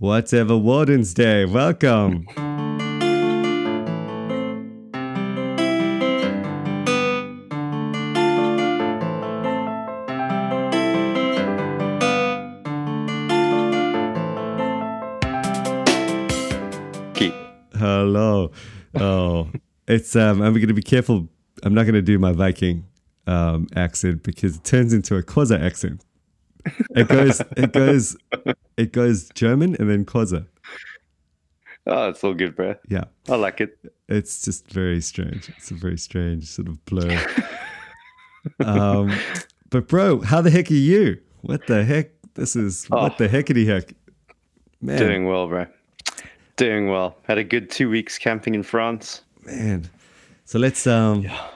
Whatever Warden's Day. Welcome. Hello. Oh, it's um. I'm going to be careful. I'm not going to do my Viking um accent because it turns into a quasi accent. It goes. It goes. It goes German and then quasi. Oh, it's all good, bro. Yeah. I like it. It's just very strange. It's a very strange sort of blur. um, but bro, how the heck are you? What the heck? This is what Oh. the heckity heck, man. Doing well, bro. Doing well. Had a good two weeks camping in France. man. So let's um, yeah.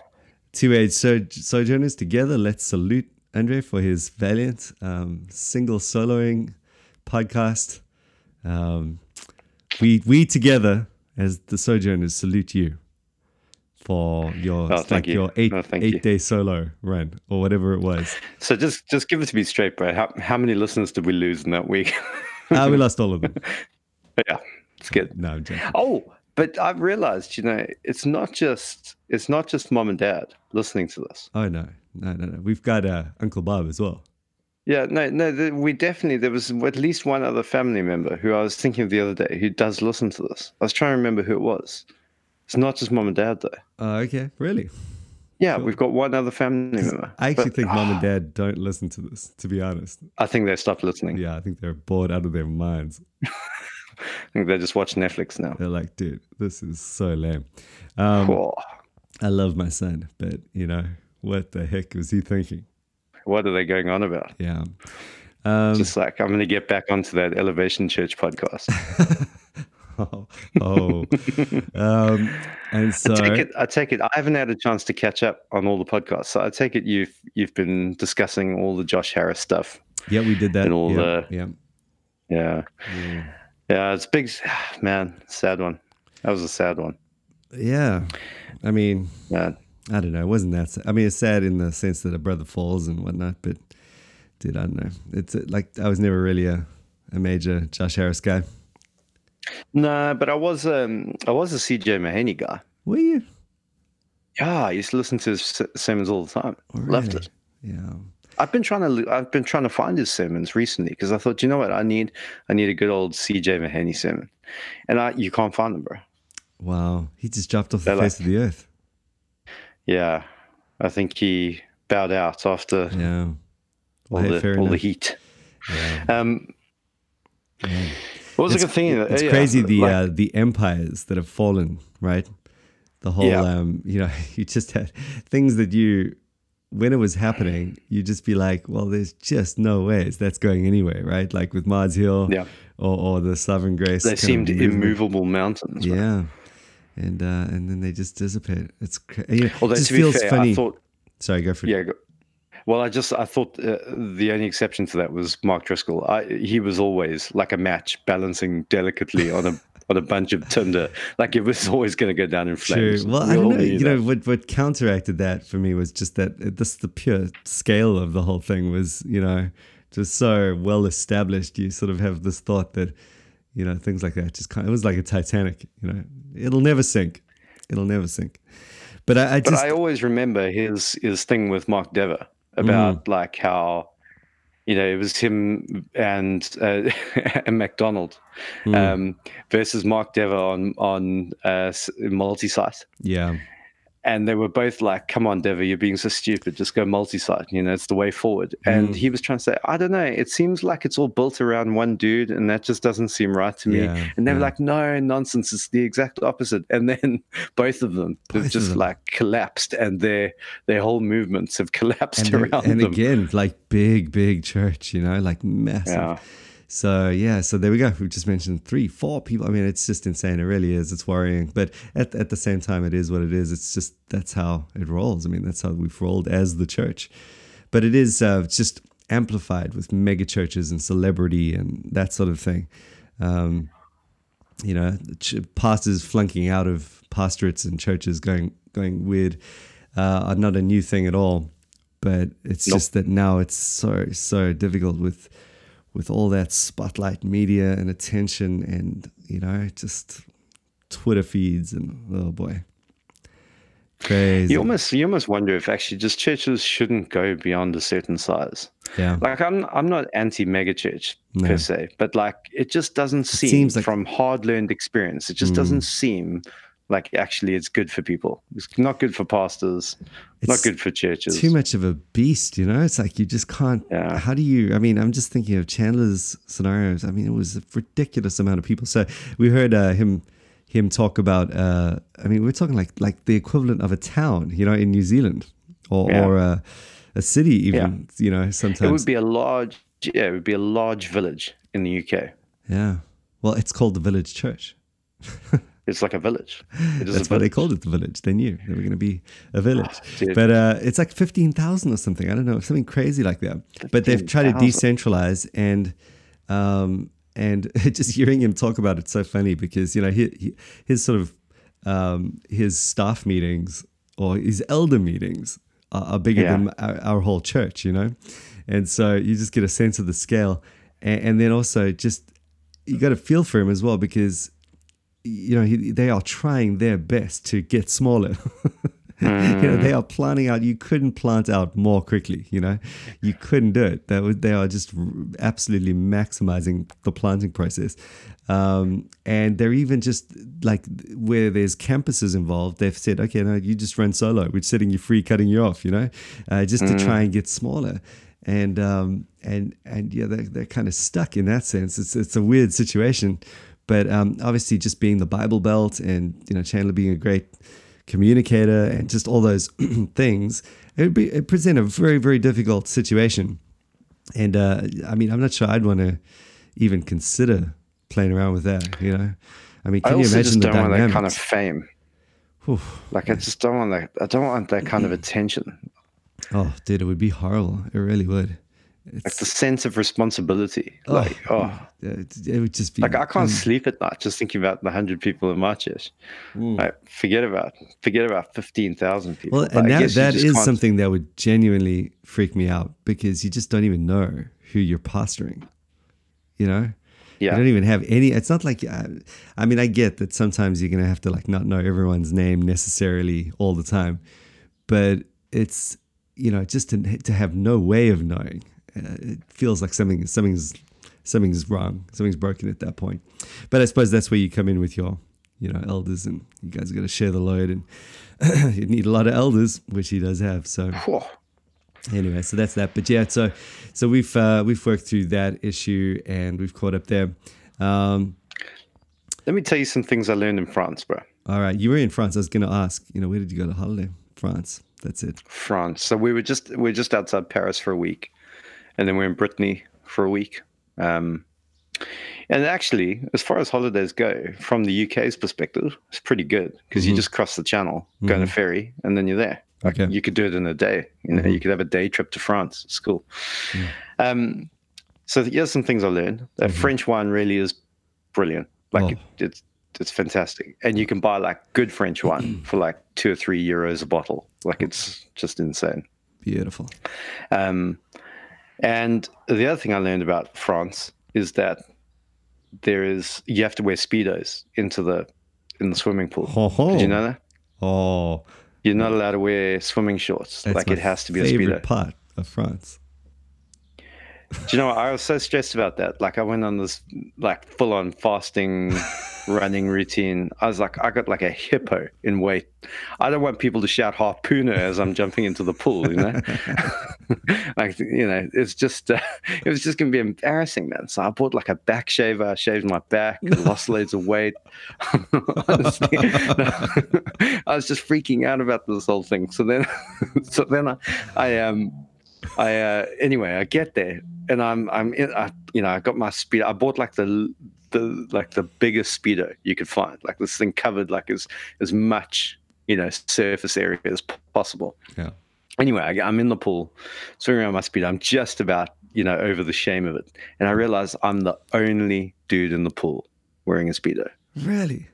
two age so- sojourners together. Let's salute Andre for his valiant um, single soloing podcast. Um, we we together as the sojourners salute you for your Oh, like you. your eight No, thank eight you. day solo run or whatever it was. So just just give it to me straight, bro. How, how many listeners did we lose in that week? ah, we lost all of them. yeah, it's good. No, I'm joking. Oh, but I've realized, you know, it's not just it's not just mom and dad listening to this. Oh no, no, no, no. We've got uh, Uncle Bob as well. Yeah, no, no. The, we definitely there was at least one other family member who I was thinking of the other day who does listen to this. I was trying to remember who it was. It's not just mom and dad though. Oh, okay, really? Yeah, we've got one other family member. I actually But, think mom and dad don't listen to this. To be honest, I think they stopped listening. yeah, I think they're bored out of their minds. I think they just watch Netflix now. They're like, dude, this is so lame. Um, Oh, I love my son, but you know what the heck was he thinking? What are they going on about? Yeah. Um, Just like I'm going to get back onto that Elevation Church podcast. oh, oh. um, and so I take it. I take it. I haven't had a chance to catch up on all the podcasts, so I take it you've you've been discussing all the Josh Harris stuff. yeah, we did that. and all yeah, the- yeah. Yeah, yeah. yeah. It's big, man. Sad one. That was a sad one. Yeah. I mean, Man, I don't know. It wasn't that sad. I mean, it's sad in the sense that a brother falls and whatnot, but dude, I don't know. It's uh, like I was never really a, a major Josh Harris guy. no, but I was um I was a CJ Mahaney guy. Were you? Yeah, I used to listen to his sermons all the time. Oh, Loved it. Yeah. I've been trying to I've been trying to find his sermons recently because I thought, you know what, I need I need a good old CJ Mahaney sermon, and I you can't find them, bro. Wow. He just dropped off the They're face of the earth. Yeah, I think he bowed out after Yeah. all hey, the all the heat. Yeah. Um, Yeah. what was It's, I thinking? it's Yeah, crazy the like- uh, the empires that have fallen, right? The whole, um, you know, you just had things that you, when it was happening, you just be like, well, there's just no ways that's going anywhere, right? Like with Mars Hill, Yeah. or, or the Sovereign Grace. they seemed immovable mountains. right? Yeah, and uh, and then they just dissipate. It's cra- Although it just feels fair, funny. I thought Sorry, go for it. yeah. go- Well, I just I thought uh, the only exception to that was Mark Driscoll. I, he was always like a match, balancing delicately on a on a bunch of tinder. Like it was always going to go down in True. flames. Well, We I don't know. You know what? What counteracted that for me was just that this the pure scale of the whole thing was you know just so well established. You sort of have this thought that you know things like that just kind. of, It was like a Titanic. You know, it'll never sink. It'll never sink. But I, I But I always remember his his thing with Mark Dever about like how you know it was him and uh, and MacDonald Mm. um, versus Mark Dever on on uh, multi site. yeah and they were both like, "Come on, Dever, you're being so stupid. Just go multi-site. You know, it's the way forward." And Mm. he was trying to say, "I don't know. It seems like it's all built around one dude, and that just doesn't seem right to me." Yeah, and they were yeah. like, "No, nonsense. It's the exact opposite." And then both of them Both just them. like collapsed, and their their whole movements have collapsed and, around and them. again like big big church. You know, like massive. Yeah. So yeah, so there we go. We've just mentioned three, four people. I mean, it's just insane. It really is. It's worrying, but at at the same time, it is what it is. It's just that's how it rolls. I mean, that's how we've rolled as the church. But it is uh, just amplified with mega churches and celebrity and that sort of thing. Um, you know, ch- pastors flunking out of pastorates and churches going going weird uh, are not a new thing at all. But it's Nope. just that now it's so so difficult with with all that spotlight media and attention and you know just Twitter feeds and oh boy. Crazy. You almost you almost wonder if actually just churches shouldn't go beyond a certain size. Yeah. Like I'm I'm not anti mega church No. per se, but like it just doesn't seem seems like- from hard learned experience, it just doesn't mm. seem like actually it's good for people. It's not good for pastors, It's not good for churches. too much of a beast, you know? It's like you just can't. Yeah. How do you? I mean, I'm just thinking of Chandler's scenarios. I mean, it was a ridiculous amount of people. So we heard uh, him him talk about. Uh, I mean, we're talking like like the equivalent of a town, you know, in New Zealand, or Yeah. or a, a city, even. You know, sometimes. It would be a large yeah, it would be a large village in the UK. yeah. Well, it's called the village church. It's like a village. That's a why they called it the village. They knew they were going to be a village. dude. but uh, it's like 15,000 or something. I don't know, something crazy like that. But they've tried to decentralize and um, and just hearing him talk about it's so funny because, you know, he, he, his sort of um, his staff meetings or his elder meetings are, are bigger Yeah. than our, our whole church, you know? And so you just get a sense of the scale. And, and then also just, you got to feel for him as well because you know, he, they are trying their best to get smaller. you know, they are planning out. You couldn't plant out more quickly. You know, you couldn't do it. That was, they are just absolutely maximizing the planting process. Um, and they're even just like where there's campuses involved. They've said, okay, no, you just run solo. We're setting you free, cutting you off. You know, uh, just to try and get smaller. And um, and and yeah, they're, they're kind of stuck in that sense. It's it's a weird situation. But um, obviously, just being the Bible Belt and you know Chandler being a great communicator and just all those things, it would be it present a very very difficult situation. And uh, I mean, I'm not sure I'd want to even consider playing around with that. You know, I mean, I can you imagine just the don't want that kind of fame. Whew. Like I just don't want that. I don't want that kind of attention. Oh, dude, it would be horrible. It really would. Like It's, the sense of responsibility. Like oh, it, it would just be like I can't um, sleep at night just thinking about the hundred people in my church. Like forget about forget about fifteen thousand people. Well, and I that, that is can't- something that would genuinely freak me out because you just don't even know who you're pastoring. You know, you Yeah, don't even have any. It's not like uh, I mean, I get that sometimes you're gonna have to like not know everyone's name necessarily all the time, but it's you know just to to have no way of knowing. Uh, it feels like something something's something's wrong, something's broken at that point. But I suppose that's where you come in with your you know elders, and you guys are gonna share the load, and you need a lot of elders, which he does have. So anyway, so that's that. But yeah, so so we've uh, we've worked through that issue and we've caught up there. Um, Let me tell you some things I learned in France, bro. all right, you were in France. I was going to ask, you know, where did you go to holiday? France. That's it. France. So we were just we are just outside Paris for a week, and then we're in Brittany for a week. Um, and actually, as far as holidays go, from the UK's perspective, it's pretty good because you just cross the channel, go on a ferry, and then you're there. Okay. you could do it in a day. You know, you could have a day trip to France. It's cool. Um, so here's some things I learned. That French wine really is brilliant. Like Oh. it, it's it's fantastic, and you can buy like good French wine for like two or three euros a bottle. Like it's just insane. Beautiful. Um, and the other thing I learned about France is that there is you have to wear speedos into the in the swimming pool. Ho. Did you know that? Oh, You're not allowed to wear swimming shorts. that's like it has to be a favorite speedo. part of France. Do you know what? I was so stressed about that. Like I went on this like full on fasting running routine. I was like, I got like a hippo in weight. I don't want people to shout harpooner as I'm jumping into the pool, you know? like, you know, it's just, uh, it was just going to be embarrassing, man. So I bought like a back shaver. I shaved my back, lost loads of weight. Honestly, I was just freaking out about this whole thing. So then, so then I, I, um, I uh, anyway, I get there and I'm I'm in, I, you know I got my speed. I bought like the the like the biggest speedo you could find. Like this thing covered like as as much you know surface area as possible. Yeah. Anyway, I, I'm in the pool, swimming around my speedo. I'm just about you know over the shame of it, and I realize I'm the only dude in the pool wearing a speedo. Really?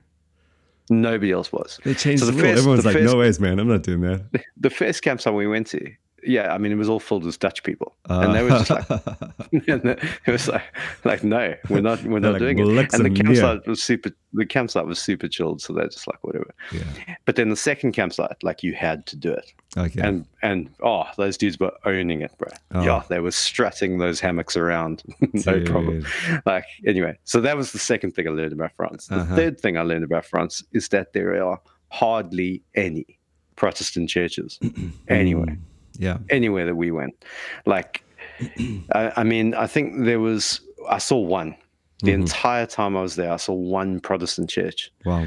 Nobody else was. They changed So the, the rule. first- Everyone's like, first- no ways, man. I'm not doing that. the first campsite we went to, yeah, I mean, it was all filled with Dutch people, and they were just like, it was like, like, no, we're not, we're not like, doing it. And the and yeah." campsite was super. The campsite was super chilled, so they're just like, whatever. yeah. But then the second campsite, like, you had to do it, Okay. and and oh, those dudes were owning it, bro. Oh. Yeah, they were strutting those hammocks around, no problem. Like, anyway, so that was the second thing I learned about France. The Uh-huh. third thing I learned about France is that there are hardly any Protestant churches anywhere Mm, Yeah. anywhere that we went. Like, I, I mean, I think there was, I saw one. The Mhm. entire time I was there, I saw one Protestant church. Wow.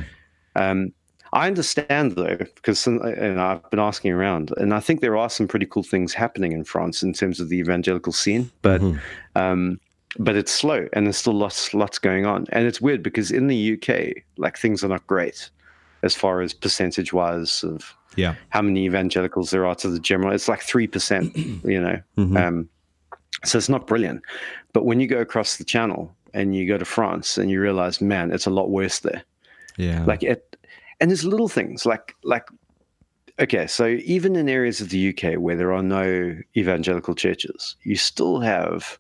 Um, I understand though, because and I've been asking around, and I think there are some pretty cool things happening in France in terms of the evangelical scene, but Mhm. um, but it's slow, and there's still lots lots going on, and it's weird because in the UK, like things are not great as far as percentage wise of Yeah. how many evangelicals there are to the general. It's like three percent, you know. Mhm. Um, so it's not brilliant. But when you go across the channel and you go to France and you realize, man, it's a lot worse there. yeah. Like it, and there's little things like like. Okay, so even in areas of the UK where there are no evangelical churches, you still have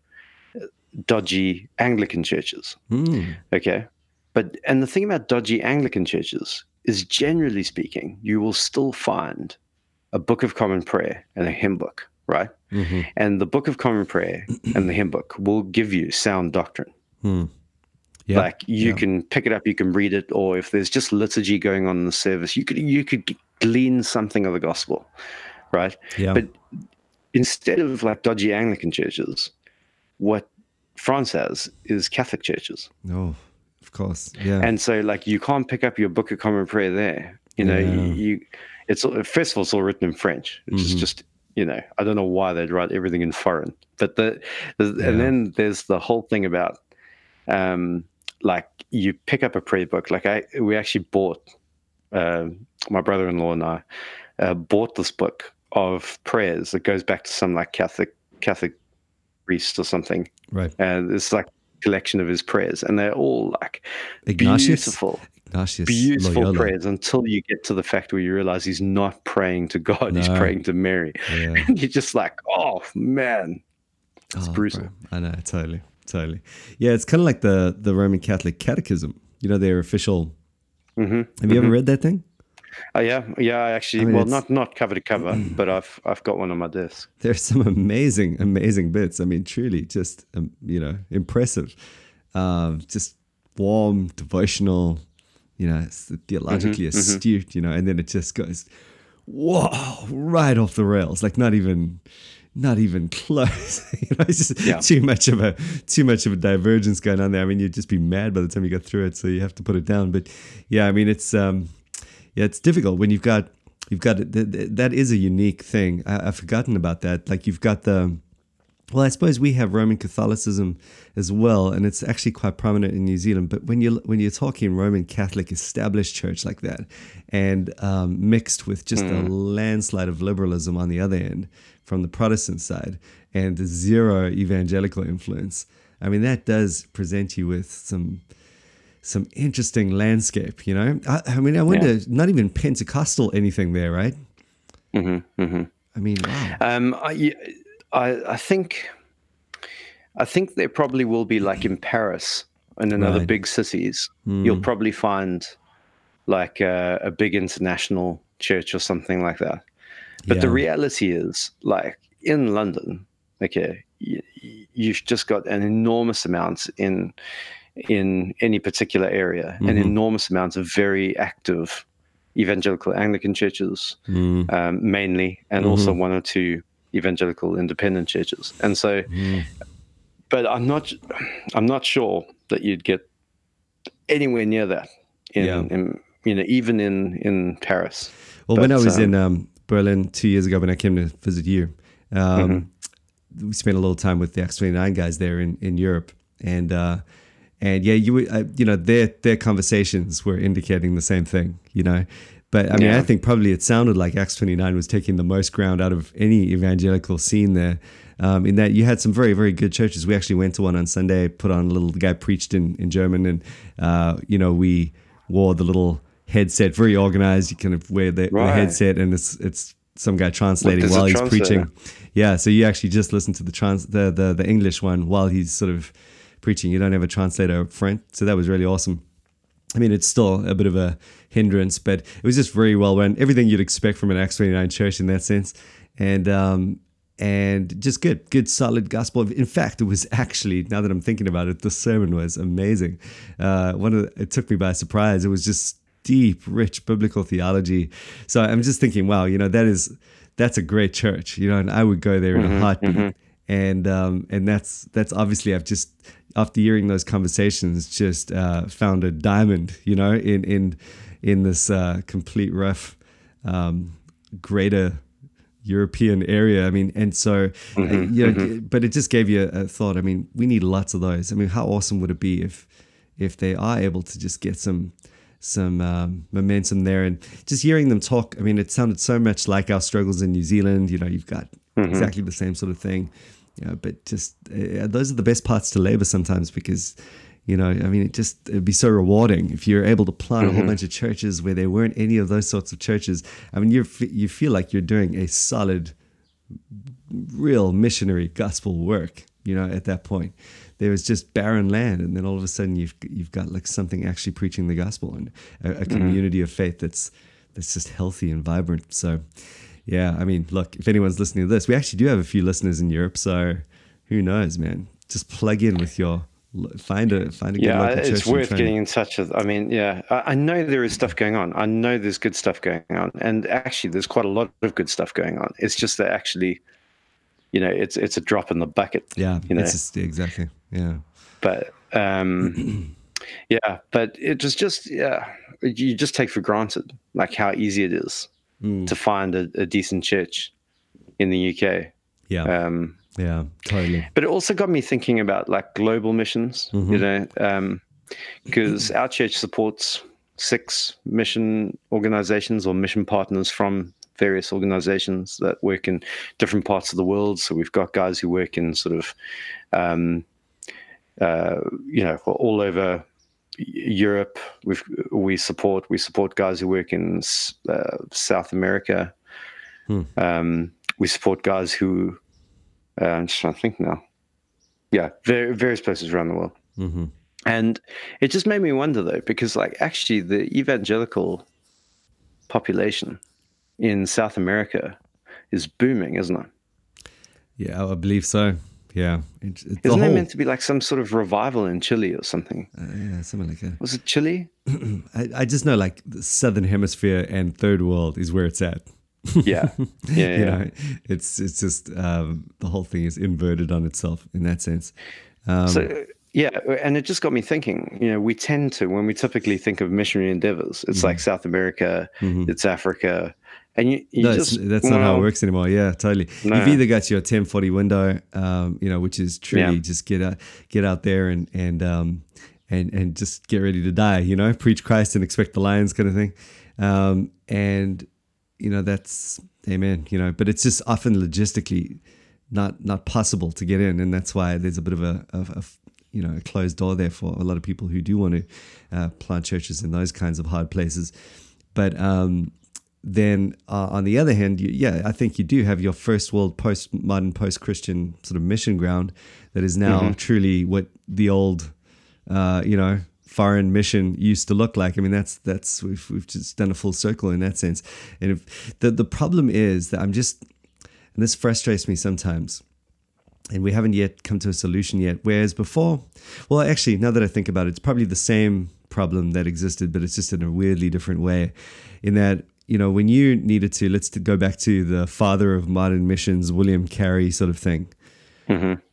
uh, dodgy Anglican churches. Mm. Okay. But, and the thing about dodgy Anglican churches is generally speaking, you will still find a book of common prayer and a hymn book, right? hmm And the book of common prayer and the hymn book will give you sound doctrine. Hmm. Yeah. Like you yeah. can pick it up, you can read it, or if there's just liturgy going on in the service, you could you could glean something of the gospel, right? yeah. But instead of like dodgy Anglican churches, what France has is Catholic churches. no, of course. Yeah. and so like you can't pick up your book of common prayer there you know Yeah. you, you it's all- first of all it's all written in french which is Mhm. just you know i don't know why they'd write everything in foreign but the, the Yeah. and then there's the whole thing about um like you pick up a prayer book like i we actually bought uh, my brother-in-law and i uh, bought this book of prayers that goes back to some like catholic catholic priest or something right. and it's like collection of his prayers and they're all like Ignatius. beautiful Ignatius. beautiful Loyola. prayers until you get to the fact where you realize he's not praying to God, he's praying to Mary. Yeah. And you're just like, oh man. It's Oh, brutal. bro. I know, totally, totally. Yeah, it's kind of like the the Roman Catholic Catechism. You know, their official. hmm Have you ever read that thing? Oh yeah, yeah. I actually, I mean, well, not not cover to cover, but I've I've got one on my desk. There's some amazing, amazing bits. I mean, truly, just um, you know, impressive. Um, just warm, devotional. You know, theologically Mm-hmm, astute. You know, and then it just goes, whoa, right off the rails. Like not even, not even close. you know, it's just Yeah. too much of a too much of a divergence going on there. I mean, you'd just be mad by the time you got through it, so you have to put it down. But yeah, I mean, it's um, yeah, it's difficult when you've got you've got th- th- that is a unique thing. I, I've forgotten about that. Like you've got the well, I suppose we have Roman Catholicism as well, and it's actually quite prominent in New Zealand. But when you when you're talking Roman Catholic established church like that, and um, mixed with just a landslide of liberalism on the other end from the Protestant side, and zero evangelical influence, I mean that does present you with some some interesting landscape. You know, I, I mean, I wonder, not even Pentecostal anything there, right? hmm hmm I mean, wow. Um, I, I I think I think there probably will be like in Paris and in other big cities, Hmm. you'll probably find like a, a big international church or something like that. But the reality is, like in London, okay, you, you've just got an enormous amount in in any particular area, an Mhm. enormous amount of very active evangelical Anglican churches, Mm, um, mainly, and also one or two evangelical independent churches. And so, mm. but I'm not, I'm not sure that you'd get anywhere near that in, Yeah. in you know, even in in Paris. Well, when I was um, in um, Berlin two years ago, when I came to visit you, um, Mm-hmm. we spent a little time with the Acts twenty nine guys there in, in Europe, and uh, and yeah, you uh, you know their their conversations were indicating the same thing, you know. But I mean, Yeah. I think probably it sounded like Acts twenty nine was taking the most ground out of any evangelical scene there. Um, in that you had some very very good churches. We actually went to one on Sunday, put on a little. The guy preached in in German, and uh, you know we wore the little headset, very organized. You kind of wear the, the headset, and it's it's some guy translating while he's preaching. Yeah, so you actually just listen to the trans the, the the English one while he's sort of preaching. You don't have a translator up front, so that was really awesome. I mean, it's still a bit of a hindrance, but it was just very well run. Everything you'd expect from an Acts 29 church in that sense. And, um, and just good, good, solid gospel. In fact, it was actually, now that I'm thinking about it, the sermon was amazing. Uh, one of the, it took me by surprise. It was just deep, rich biblical theology. So I'm just thinking, wow, you know, that is, that's a great church, you know, and I would go there in a heartbeat. And, um, and that's, that's obviously, I've just, after hearing those conversations, just uh, found a diamond, you know, in in in this uh, complete rough, um, greater European area. I mean, and so uh, you know, but it just gave you a, a thought. I mean, we need lots of those. I mean, how awesome would it be if if they are able to just get some some um, momentum there and just hearing them talk. I mean, it sounded so much like our struggles in New Zealand. You know, you've got exactly the same sort of thing. You know, but just uh, those are the best parts to labor sometimes because, you know, I mean, it just it'd be so rewarding if you're able to plant a whole bunch of churches where there weren't any of those sorts of churches. I mean, you you feel like you're doing a solid, real missionary gospel work. You know, at that point, there was just barren land, and then all of a sudden you've you've got like something actually preaching the gospel and a, a community of faith that's that's just healthy and vibrant. So, yeah, I mean, look, if anyone's listening to this, we actually do have a few listeners in Europe, so who knows, man? Just plug in with your find a find a good Yeah, it's worth getting in touch with. I mean, yeah, I, I know there is stuff going on. I know there's good stuff going on, and actually, there's quite a lot of good stuff going on. It's just that actually, you know, it's it's a drop in the bucket. Yeah, you know. it's just exactly. Yeah, but um yeah but it was just yeah you just take for granted like how easy it is Mm. to find a, a decent church in the uk yeah, um yeah, totally. but it also got me thinking about like global missions you know um because our church supports six mission organizations or mission partners from various organizations that work in different parts of the world so we've got guys who work in sort of um uh, you know, all over Europe. We we support we support guys who work in uh, South America. Hmm. Um, we support guys who uh, I'm just trying to think now. Yeah, ver- various places around the world. hmm And it just made me wonder though, because like actually the evangelical population in South America is booming, isn't it? Yeah, I believe so. Yeah, it's, it's Isn't whole, there meant to be like some sort of revival in Chile or something? uh, yeah, something like that. Was it Chile? I, I just know like the southern hemisphere and third world is where it's at. Yeah, yeah, yeah. you know, it's it's just um, the whole thing is inverted on itself in that sense. Um, So yeah, and it just got me thinking. You know, we tend to when we typically think of missionary endeavors, it's like South America, it's Africa, and you, you no, just that's not how it works anymore. Yeah, totally. No. You've either got your 1040 window, um, you know, which is truly Yeah. just get out, get out there and and um, and and just get ready to die. You know, preach Christ and expect the lions, kind of thing. Um, and you know, that's amen. You know, but it's just often logistically not not possible to get in, and that's why there's a bit of a, of a you know a closed door there for a lot of people who do want to uh, plant churches in those kinds of hard places. But um, then uh, on the other hand, you, yeah, I think you do have your first world post-modern, post-Christian sort of mission ground that is now truly what the old, uh, you know, foreign mission used to look like. I mean, that's that's we've we've just done a full circle in that sense. And if the the problem is that I'm just, and this frustrates me sometimes. And we haven't yet come to a solution yet. Whereas before, well, actually, now that I think about it, it's probably the same problem that existed, but it's just in a weirdly different way. In that, you know, when you needed to, let's go back to the father of modern missions, William Carey sort of thing.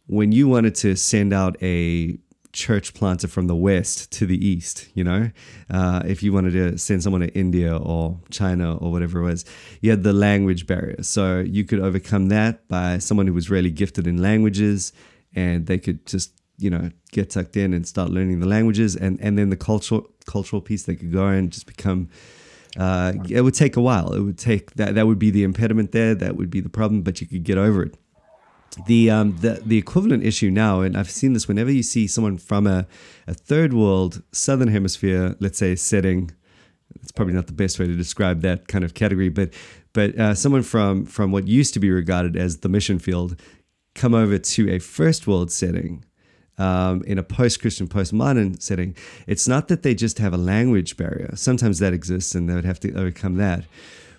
When you wanted to send out a church planter from the west to the east, you know, uh, if you wanted to send someone to India or China or whatever it was, you had the language barrier. So you could overcome that by someone who was really gifted in languages and they could just, you know, get tucked in and start learning the languages. And, and then the cultural, cultural piece, they could go and just become uh, it would take a while. It would take that. That would be the impediment there. That would be the problem, but you could get over it. The um the the equivalent issue now, and I've seen this whenever you see someone from a, a third world southern hemisphere, let's say setting. It's probably not the best way to describe that kind of category, but but uh, someone from from what used to be regarded as the mission field come over to a first world setting um, in a post-Christian, postmodern setting, it's not that they just have a language barrier. Sometimes that exists, and they would have to overcome that.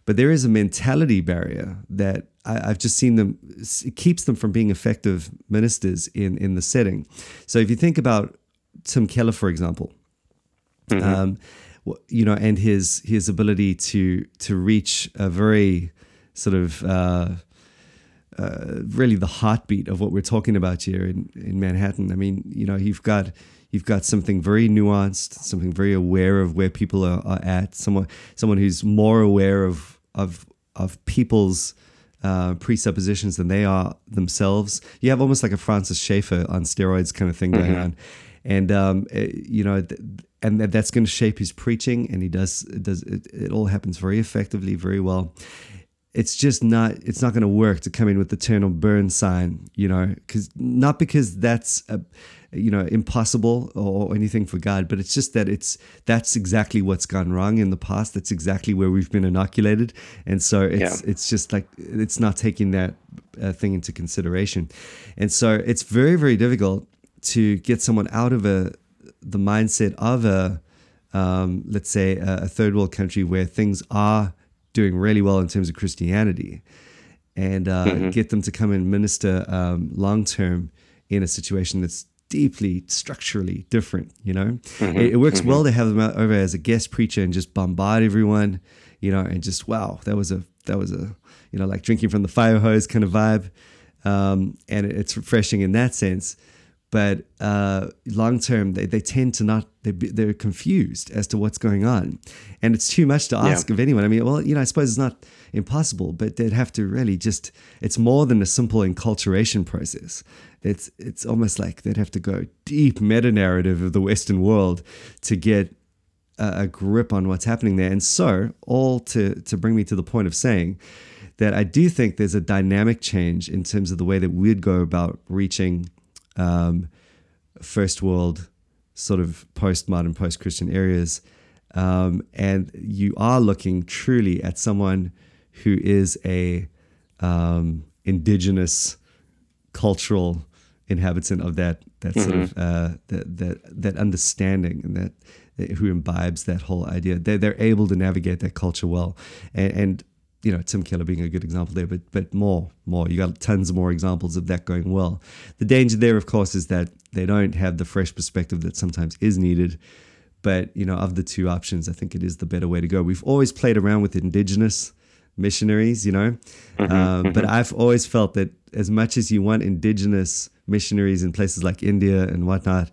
But there is a mentality barrier that I, have just seen them. It keeps them from being effective ministers in in the setting. So if you think about Tim Keller, for example, mm-hmm. um, you know, and his his ability to to reach a very sort of uh, uh, really the heartbeat of what we're talking about here in, in Manhattan. I mean, you know, you've got you've got something very nuanced, something very aware of where people are, are at. Someone someone who's more aware of of of people's uh, presuppositions than they are themselves. You have almost like a Francis Schaeffer on steroids kind of thing going mm-hmm. on, and um, it, eh, you know. Th- and that's going to shape his preaching, and he does. It does it, it all happens very effectively, very well it's just not it's not going to work to come in with the turn burn sign you know? Because not because that's a, you know impossible or anything for god but it's just that it's that's exactly what's gone wrong in the past. That's exactly where we've been inoculated. And so it's yeah. it's just like it's not taking that uh, thing into consideration. And so it's very very difficult to get someone out of a the mindset of a um, let's say a, a third world country where things are doing really well in terms of Christianity, and uh, mm-hmm. get them to come and minister um, long term in a situation that's deeply structurally different. You know, mm-hmm. it, it, works mm-hmm. well to have them out over as a guest preacher and just bombard everyone. You know, and just wow, that was a that was a you know like drinking from the fire hose kind of vibe, um, and it's refreshing in that sense but uh, long term they, they tend to not they, they're confused as to what's going on. And it's too much to ask yeah. of anyone. I mean well you know i suppose it's not impossible but they'd have to really just it's more than a simple enculturation process. It's it's almost like they'd have to go deep meta narrative of the western world to get a, a grip on what's happening there. And so all to to bring me to the point of saying that i do think there's a dynamic change in terms of the way that we'd go about reaching um, first world sort of postmodern, post Christian areas. Um, and you are looking truly at someone who is a um, indigenous cultural inhabitant of that that mm-hmm. sort of uh, that, that that understanding and that who imbibes that whole idea. They're, they're able to navigate that culture well, and, and you know, Tim Keller being a good example there, but but more, more. You got tons more examples of that going well. The danger there, of course, is that they don't have the fresh perspective that sometimes is needed. But you know, of the two options, I think it is the better way to go. We've always played around with indigenous missionaries, you know, mm-hmm, um, mm-hmm. but I've always felt that as much as you want indigenous missionaries in places like India and whatnot,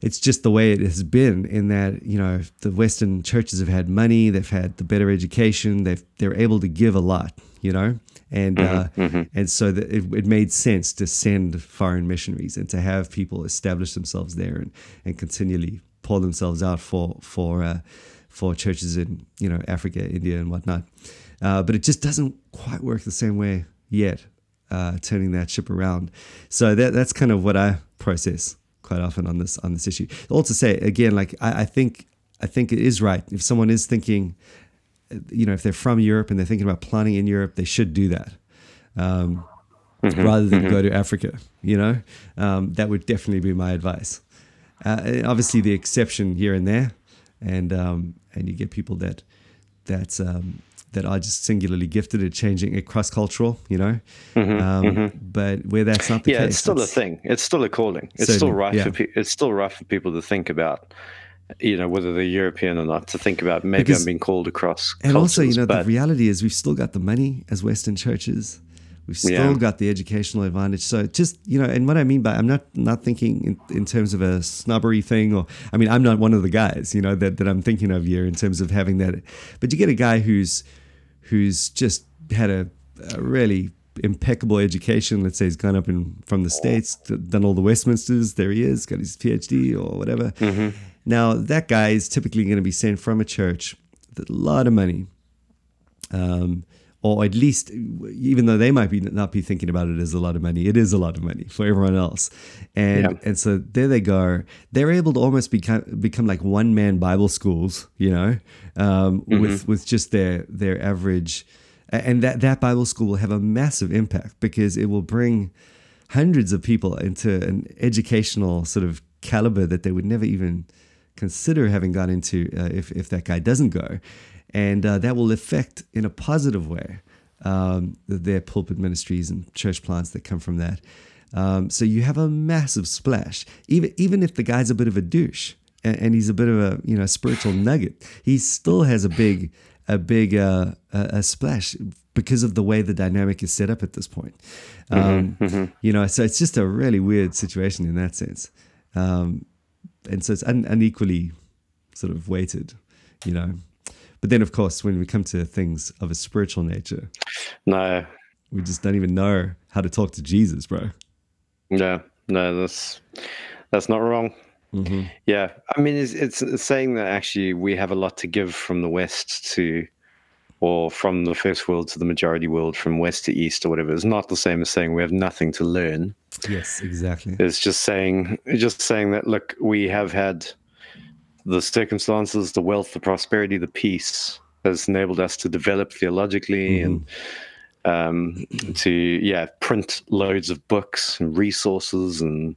it's just the way it has been in that you know the western churches have had money they've had the better education they've they're able to give a lot you know? And mm-hmm, uh, mm-hmm. and so that it, it, made sense to send foreign missionaries and to have people establish themselves there and, and continually pour themselves out for for uh, for churches in you know Africa India and whatnot. Uh, but it just doesn't quite work the same way yet uh, turning that ship around. So that that's kind of what I process quite often on this on this issue. Also, say again, like I, I think I think it is right if someone is thinking, you know, if they're from Europe and they're thinking about planning in Europe, they should do that. Um, mm-hmm, rather than mm-hmm. go to Africa, you know, um, that would definitely be my advice. Uh, obviously, the exception here and there, and um, and you get people that that um, that are just singularly gifted at changing it cross cultural, you know. Mm-hmm, um, mm-hmm. But where that's not the case. yeah, case, it's still a thing. It's still a calling. It's still right yeah. for pe- it's still right for people to think about. You know whether they're European or not, to think about maybe because, I'm being called across. And also, you know, the reality is we've still got the money as Western churches. We've still yeah. got the educational advantage. So just you know, and what I mean by I'm not not thinking in, in terms of a snobbery thing, or I mean I'm not one of the guys you know that that I'm thinking of here in terms of having that. But you get a guy who's who's just had a, a really impeccable education. Let's say he's gone up in from the states, done all the Westminsters. There he is, got his PhD or whatever. Mm-hmm. Now that guy is typically going to be sent from a church with a lot of money, um, or at least, even though they might be not be thinking about it as a lot of money, it is a lot of money for everyone else. And yeah. and so there they go. They're able to almost become become like one man Bible schools, you know, um, mm-hmm. with with just their their average and that that Bible school will have a massive impact because it will bring hundreds of people into an educational sort of caliber that they would never even consider having got into uh, if if that guy doesn't go, and uh, that will affect in a positive way um, their pulpit ministries and church plants that come from that. Um, so you have a massive splash, even even if the guy's a bit of a douche and, and he's a bit of a you know spiritual nugget, he still has a big a big uh, a, a, splash because of the way the dynamic is set up at this point. Um, mm-hmm, mm-hmm. You know, so it's just a really weird situation in that sense, um, and so it's un- unequally sort of weighted. You know, but then of course when we come to things of a spiritual nature, no, we just don't even know how to talk to Jesus, bro. No, no, that's that's not wrong. Mm-hmm. Yeah, I mean, it's, it's saying that actually we have a lot to give from the West to, or from the first world to the majority world, from West to East or whatever. It's not the same as saying we have nothing to learn. Yes, exactly. It's just saying, just saying that look, we have had the circumstances, the wealth, the prosperity, the peace has enabled us to develop theologically mm-hmm. and um, to yeah print loads of books and resources and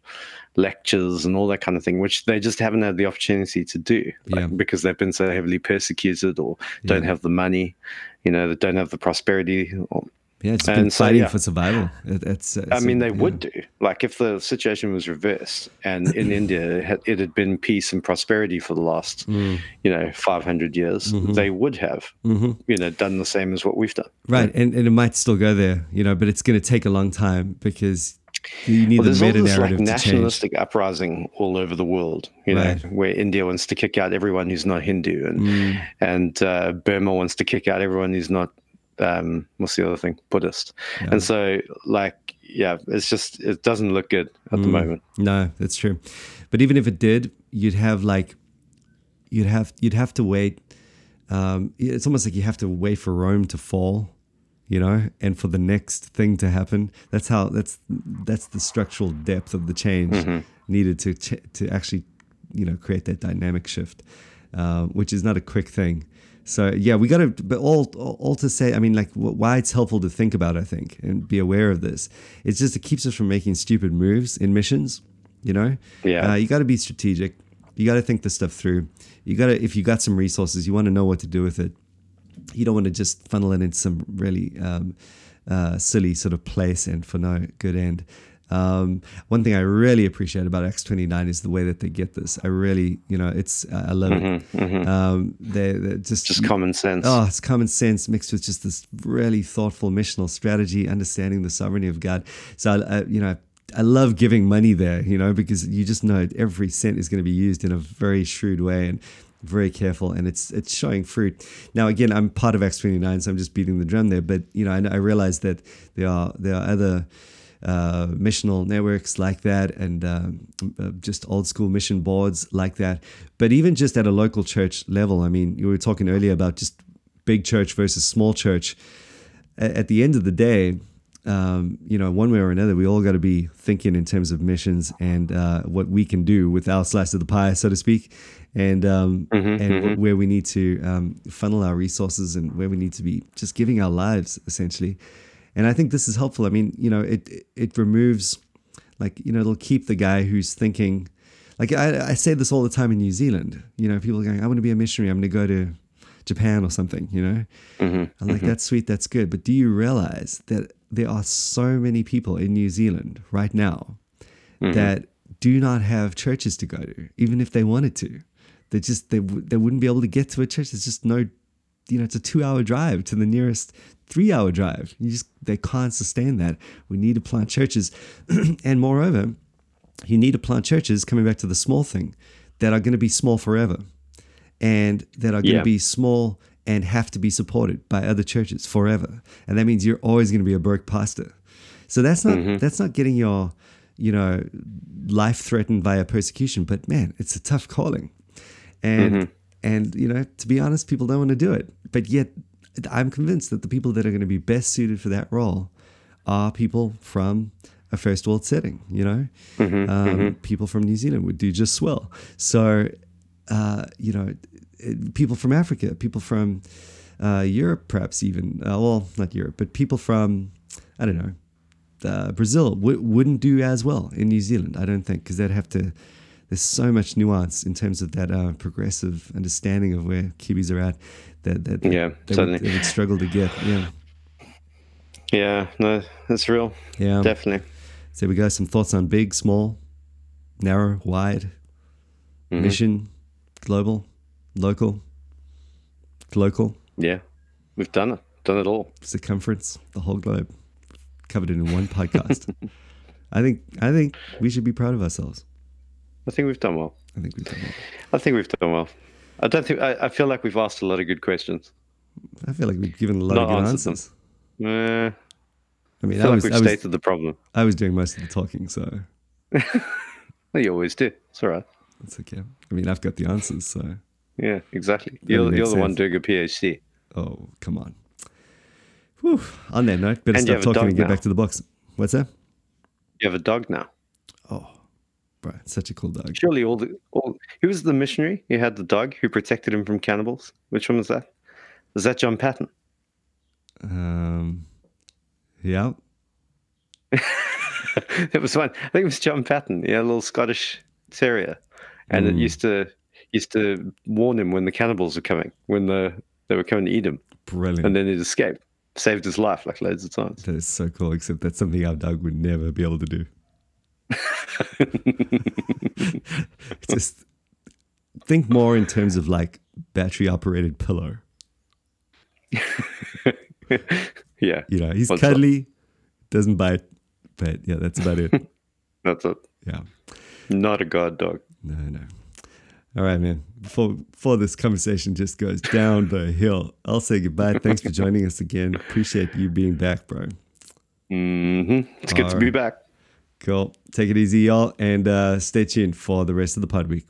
lectures and all that kind of thing, which they just haven't had the opportunity to do like, yeah. because they've been so heavily persecuted or don't yeah. have the money, you know, that don't have the prosperity. Or, yeah, it's been so, fighting yeah. for survival. It, it's, it's, I mean, they would do. Like if the situation was reversed and in India it had, it had, been peace and prosperity for the last, mm. you know, 500 years, mm-hmm. they would have, mm-hmm. you know, done the same as what we've done. Right. And, and it might still go there, you know, but it's going to take a long time because you need well, the meta narrative like nationalistic uprising all over the world. You right. know, where India wants to kick out everyone who's not Hindu, and mm. and uh, Burma wants to kick out everyone who's not um, what's the other thing, Buddhist. Yeah. And so, like, yeah, it's just it doesn't look good at mm. the moment. No, that's true. But even if it did, you'd have like, you'd have you'd have to wait. Um, it's almost like you have to wait for Rome to fall you know and for the next thing to happen that's how that's that's the structural depth of the change mm-hmm. needed to to actually you know create that dynamic shift uh, which is not a quick thing so yeah we got to but all all to say i mean like why it's helpful to think about i think and be aware of this it's just it keeps us from making stupid moves in missions you know? Yeah. Uh, you got to be strategic. You got to think this stuff through. You got to if you got some resources you want to know what to do with it. You don't want to just funnel it into some really um, uh, silly sort of place and for no good end. Um, one thing I really appreciate about Acts 29 is the way that they get this. I really, you know, it's I love mm-hmm, it. Mm-hmm. Um, they they're just just common sense. Oh, it's common sense mixed with just this really thoughtful missional strategy, understanding the sovereignty of God. So, I, you know, I love giving money there, you know, because you just know every cent is going to be used in a very shrewd way. And very careful and it's it's showing fruit now again i'm part of Acts 29 so i'm just beating the drum there but you know i, I realize that there are there are other uh, missional networks like that and um, just old school mission boards like that but even just at a local church level i mean you were talking earlier about just big church versus small church at, at the end of the day um, you know, one way or another, we all got to be thinking in terms of missions and uh, what we can do with our slice of the pie, so to speak, and um, mm-hmm, and mm-hmm. where we need to um, funnel our resources and where we need to be just giving our lives essentially. And I think this is helpful. I mean, you know, it it removes, like, you know, it'll keep the guy who's thinking, like I, I say this all the time in New Zealand. You know, people are going, I want to be a missionary. I'm going to go to Japan or something. You know, mm-hmm, I'm like, mm-hmm. that's sweet, that's good. But do you realize that there are so many people in New Zealand right now mm-hmm. that do not have churches to go to, even if they wanted to. They just they they wouldn't be able to get to a church. There's just no, you know, it's a two-hour drive to the nearest three-hour drive. You just they can't sustain that. We need to plant churches, and moreover, you need to plant churches. Coming back to the small thing, that are going to be small forever, and that are going yeah. to be small and have to be supported by other churches forever. And that means you're always going to be a broke pastor. So that's not mm-hmm. that's not getting your you know life threatened via persecution, but man, it's a tough calling. And mm-hmm. and you know, to be honest, people don't want to do it. But yet I'm convinced that the people that are going to be best suited for that role are people from a first world setting, you know? Mm-hmm. Um, mm-hmm. people from New Zealand would do just swell. So uh, you know, people from Africa, people from uh, Europe, perhaps even. Uh, well, not Europe, but people from, I don't know, uh, Brazil w- wouldn't do as well in New Zealand, I don't think, because they'd have to. There's so much nuance in terms of that uh, progressive understanding of where Kiwis are at that, that, that Yeah, they, certainly. would, they would struggle to get. Yeah. Yeah, no, that's real. Yeah. Definitely. So we go. Some thoughts on big, small, narrow, wide, Mm-hmm. mission, global, local, local, Yeah. We've done it. Done it all. circumference, the whole globe, covered it in one podcast. I think I think we should be proud of ourselves. I think we've done well. I think we've done it. I think we've done well. I don't think I, I feel like we've asked a lot of good questions. I feel like we've given a lot Not of good them. answers. Uh, I mean, I I was, like we've I was stated the problem. I was doing most of the talking, so Well, you always do. It's all right. it's okay. I mean, I've got the answers, so Yeah, exactly. You're, you're the one doing a PhD. oh come on. Whew. On that note, better And stop talking and get now. back to the box. What's that? You have a dog now. Oh, bro, such a cool dog. Surely all the all who was the missionary who had the dog who protected him from cannibals? Which one was that? Was that John Paton? Um, yeah, it was one. I think it was John Paton. Yeah, a little Scottish terrier, and it Mm. used to used to warn him when the cannibals were coming, when the they were coming to eat him, brilliant. and then he'd escape. Saved his life like loads of times. That is so cool, except that's something our dog would never be able to do. Just think more in terms of like battery operated pillow. yeah, You know, he's What's up? cuddly, doesn't bite, but yeah, that's about it. that's it. Yeah. Not a guard dog. No, no. All right, man. Before before this conversation just goes down the hill, I'll say goodbye. Thanks for joining us again. Appreciate you being back, bro. hmm It's good to be back. Cool. Take it easy, y'all, and uh, stay tuned for the rest of the pod week.